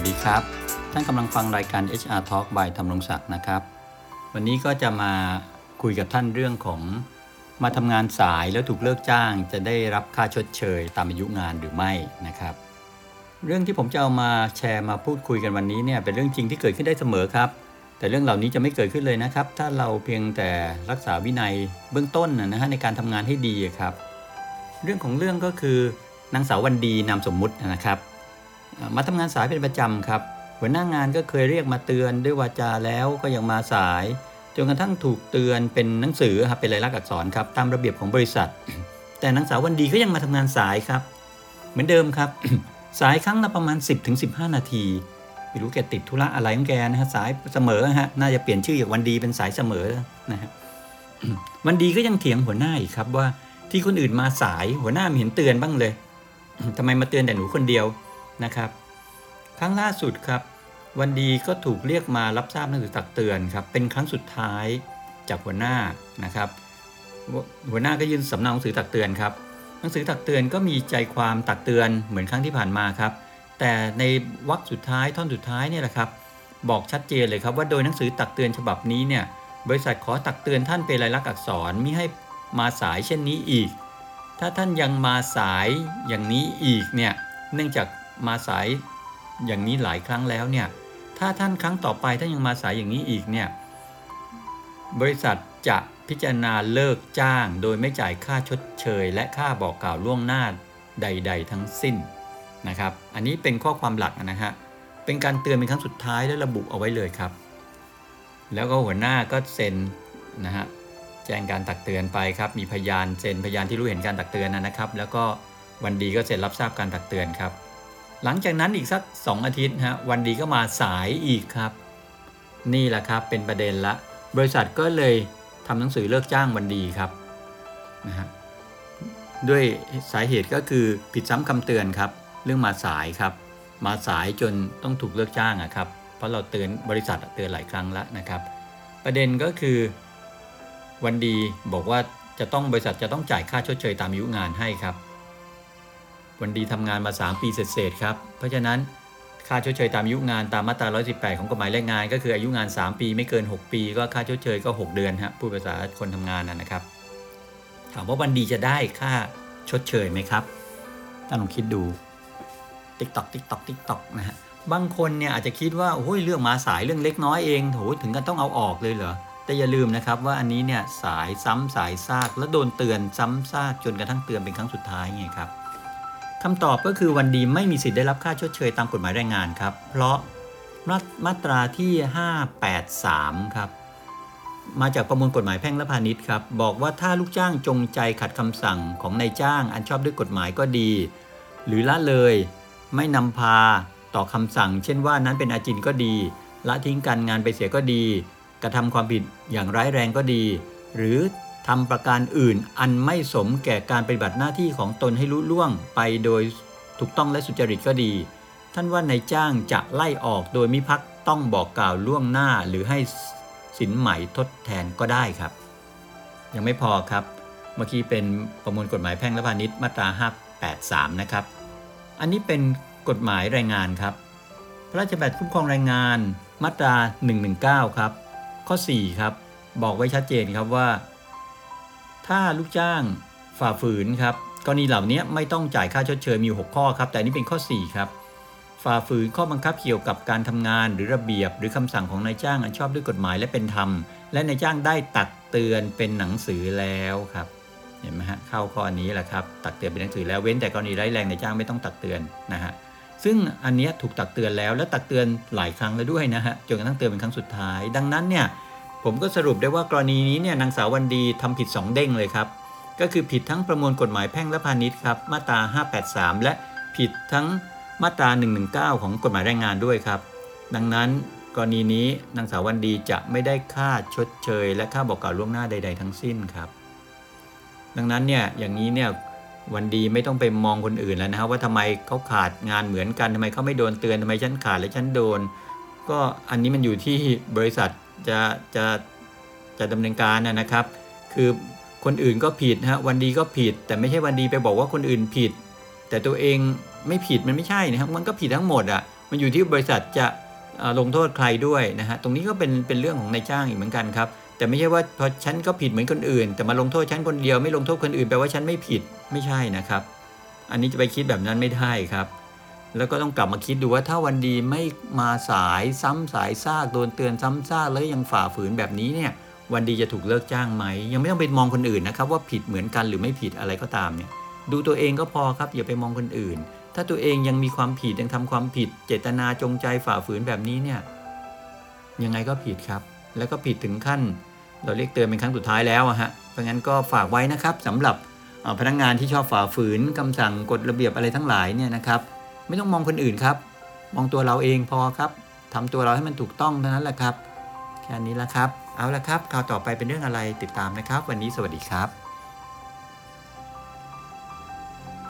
วัสดีครับ ท่านกำลังฟังรายการ HR Talk by ธรรมรงศักดิ์นะครับ วันนี้ก็จะมาคุยกับท่านเรื่องของมาทำงานสายแล้วถูกเลิกจ้างจะได้รับค่าชดเชยตามอายุงานหรือไม่นะครับ เรื่องที่ผมจะเอามาแชร์มาพูดคุยกันวันนี้เนี่ยเป็นเรื่องจริงที่เกิดขึ้นได้เสมอครับ แต่เรื่องเหล่านี้จะไม่เกิดขึ้นเลยนะครับ ถ้าเราเพียงแต่รักษาวินัยเบื้องต้นนะฮะในการทำงานให้ดีครับ เรื่องของเรื่องก็คือนางสาววันดีนามสมมุตินะครับ มาทำงานสายเป็นประจำครับ หัวหน้างานก็เคยเรียกมาเตือนด้วยวาจาแล้วก็ยังมาสาย จนกระทั่งถูกเตือนเป็นหนังสือครับเป็นลายลักษณ์อักษรครับตามระเบียบของบริษัท แต่นางสาววันดีก็ยังมาทำงานสายครับ เหมือนเดิมครับ สายครั้งละประมาณ 10-15 นาทีไม่รู้แกติดธุระอะไรของแกนะฮะสายเสมอฮะน่าจะเปลี่ยนชื่อจากวันดีเป็นสายเสมอนะฮะวันดีก็ยังเถียงหัวหน้าอีกครับว่าที่คนอื่นมาสายหัวหน้าไม่เห็นเตือนบ้างเลยทำไมมาเตือนแต่หนูคนเดียว นะครับ ครั้งล่าสุดครับ วันดีก็ถูกเรียกมารับทราบหนังสือตักเตือนครับ เป็นครั้งสุดท้ายจากหัวหน้านะครับ หัวหน้าก็ยื่นสำเนาหนังสือตักเตือนครับ หนังสือตักเตือนก็มีใจความตักเตือนเหมือนครั้งที่ผ่านมาครับ แต่ในวรรคสุดท้ายท่อนสุดท้ายเนี่ยแหละครับ บอกชัดเจนเลยครับว่าโดยหนังสือตักเตือนฉบับนี้เนี่ยบริษัทขอตักเตือนท่านเป็นลายลักษณ์อักษรมิให้มาสายเช่นนี้อีก ถ้าท่านยังมาสายอย่างนี้อีกเนี่ย เนื่องจาก มาสายอย่างนี้หลายครั้งแล้วเนี่ยถ้าท่านครั้งต่อไปท่านยังมาสายอย่างนี้อีกเนี่ยบริษัทจะพิจารณาเลิกจ้าง โดยไม่จ่ายค่าชดเชย และค่าบอกกล่าวล่วงหน้าใด ๆ ทั้งสิ้นนะครับ อันนี้เป็นข้อความหลักนะฮะเป็นการเตือนเป็นครั้งสุดท้ายและระบุเอาไว้เลยครับ แล้วก็หัวหน้าก็เซ็นนะฮะแจ้งการตักเตือนไปครับ มีพยานเซ็นพยานที่รู้เห็นการตักเตือนนะครับ แล้วก็วันดีก็เซ็นรับทราบการตักเตือนครับ หลังจากนั้นอีกสัก 2 อาทิตย์ฮะวันดีก็มาสายอีกครับ นี่แหละครับเป็นประเด็นละ บริษัทก็เลยทำหนังสือเลิกจ้างวันดีครับนะฮะด้วยสาเหตุก็คือผิดซ้ำคำเตือนครับ เรื่องมาสายครับ มาสายจนต้องถูกเลิกจ้างอะครับ เพราะเราเตือนบริษัทเตือนหลายครั้งแล้วนะครับ ประเด็นก็คือ วันดีบอกว่าจะต้องบริษัทจะต้องจ่ายค่าชดเชยตามอายุงานให้ครับ วันดีทำงานมา 3 ปีเศษๆครับ เพราะฉะนั้นค่าชดเชยตามอายุงานตามมาตรา 118 ของกฎหมายแรงงาน ก็คืออายุงาน 3 ปีไม่เกิน 6 ปี ก็ค่าชดเชยก็ 6 เดือนฮะพูดภาษาคนทำงานนะครับ ถามว่าวันดีจะได้ค่าชดเชยไหมครับท่านลองคิดดูติ๊กตอกติ๊กตอกติ๊กตอกนะฮะบางคนเนี่ยอาจจะคิดว่าโอ้ยเรื่องมาสายเรื่องเล็กน้อยเองโหถึงกันต้องเอาออกเลยเหรอแต่อย่าลืมนะครับว่าอันนี้เนี่ยสายซ้ำสายซากแล้วโดนเตือนซ้ำซากจนกระทั่งเตือนเป็นครั้งสุดท้ายไงครับ คำตอบก็คือวันดีไม่มีสิทธิ์ได้รับค่าชดเชยตามกฎหมายแรงงานครับ เพราะมามาตราที่ 583 ครับ มาจากประมวลกฎหมายแพ่งและพาณิชย์ครับ บอกว่าถ้าลูกจ้างจงใจขัดคำสั่งของนายจ้างอันชอบด้วยกฎหมายก็ดี หรือละเลย ไม่นำพาต่อคำสั่ง เช่นว่านั้นเป็นอาจินก็ดี ละทิ้งการงานไปเสียก็ดี กระทำความผิดอย่างร้ายแรงก็ดี หรือ ทำประการอื่นอันไม่สมแก่การปฏิบัติหน้าที่ของตนให้ลุล่วงไปโดยถูกต้องและสุจริตก็ดี ท่านว่านายจ้างจะไล่ออกโดยมิพักต้องบอกกล่าวล่วงหน้าหรือให้สินไหมทดแทนก็ได้ครับ ยังไม่พอครับ เมื่อกี้เป็นประมวลกฎหมายแพ่งและพาณิชย์มาตรา 583 นะครับ อันนี้เป็นกฎหมายแรงงานครับ พระราชบัญญัติคุ้มครองแรงงานมาตรา 119 ครับ ข้อ 4 ครับ บอกไว้ชัดเจนครับว่า ถ้าลูกจ้างฝ่าฝืนครับกรณีเหล่านี้ไม่ต้องจ่ายค่าชดเชยมี 6 ข้อครับ แต่นี้เป็นข้อ 4 ครับ ฝ่าฝืนข้อบังคับเกี่ยวกับการทำงานหรือระเบียบ หรือคำสั่งของนายจ้างอันชอบด้วยกฎหมายและเป็นธรรม และนายจ้างได้ตักเตือนเป็นหนังสือแล้วครับเห็นไหมฮะเข้าข้อนี้แหละครับตักเตือนเป็นหนังสือแล้วเว้นแต่กรณีร้ายแรงนายจ้างไม่ต้องตักเตือนนะฮะซึ่งอันนี้ถูกตักเตือนแล้วและตักเตือนหลายครั้งแล้วด้วยนะฮะจนกระทั่งเตือนเป็นครั้งสุดท้าย ดังนั้นเนี่ย ผมก็สรุปได้ว่ากรณีนี้เนี่ยนางสาววันดีทำผิด 2 เด้งเลยครับ ก็คือผิดทั้งประมวลกฎหมายแพ่งและพาณิชย์ครับมาตรา 583 และผิดทั้งมาตรา 119 ของกฎหมายแรงงานด้วยครับ ดังนั้นกรณีนี้นางสาววันดีจะไม่ได้ค่าชดเชย และค่าบอกกล่าวล่วงหน้าใด ๆ ทั้งสิ้นครับ ดังนั้นเนี่ยอย่างนี้เนี่ยวันดีไม่ต้องไปมองคนอื่นแล้วนะครับว่าทำไมเขาขาดงานเหมือนกันทำไมเขาไม่โดนเตือนทำไมฉันขาดและฉันโดน ก็อันนี้มันอยู่ที่บริษัท จะจะจะดำเนินการนะครับ คือคนอื่นก็ผิดฮะวันดีก็ผิด แต่ไม่ใช่วันดีไปบอกว่าคนอื่นผิด แต่ตัวเองไม่ผิดมันไม่ใช่นะครับมันก็ผิดทั้งหมดอะ่ะมันอยู่ที่บริษัทจะลงโทษใครด้วยนะฮะตรงนี้ก็เป็นเป็นเรื่องของนายจ้างอีกเหมือนกันครับแต่ไม่ใช่ว่าพอฉันก็ผิดเหมือนคนอื่น แต่มาลงโทษฉันคนเดียวไม่ลงโทษคนอื่นแปลว่าฉันไม่ผิดไม่ใช่นะครับ อันนี้จะไปคิดแบบนั้นไม่ได้ครับ แล้วก็ต้องกลับมาคิดดูว่าถ้าวันดีไม่มาสายซ้ำสายซากโดนเตือนซ้ำซากแล้วยังฝ่าฝืนแบบนี้เนี่ย วันดีจะถูกเลิกจ้างไหม ยังไม่ต้องไปมองคนอื่นนะครับ ว่าผิดเหมือนกันหรือไม่ผิดอะไรก็ตามเนี่ยดูตัวเองก็พอครับ อย่าไปมองคนอื่น ถ้าตัวเองยังมีความผิดยังทำความผิด เจตนาจงใจฝ่าฝืนแบบนี้เนี่ยยังไงก็ผิดครับ แล้วก็ผิดถึงขั้น เราเรียกเตือนเป็นครั้งสุดท้ายแล้วอะฮะเพราะงั้นก็ฝากไว้นะครับสำหรับพนักงานที่ชอบฝ่าฝืนคำสั่งกฎระเบียบอะไรทั้งหลายเนี่ยนะครับ ไม่ต้องมองคนอื่นครับ มองตัวเราเองพอครับทำตัวเราให้มันถูกต้องเท่านั้นแหละครับ แค่นี้ละครับ เอาละครับ ข่าวต่อไปเป็นเรื่องอะไรติดตามนะครับ วันนี้สวัสดีครับ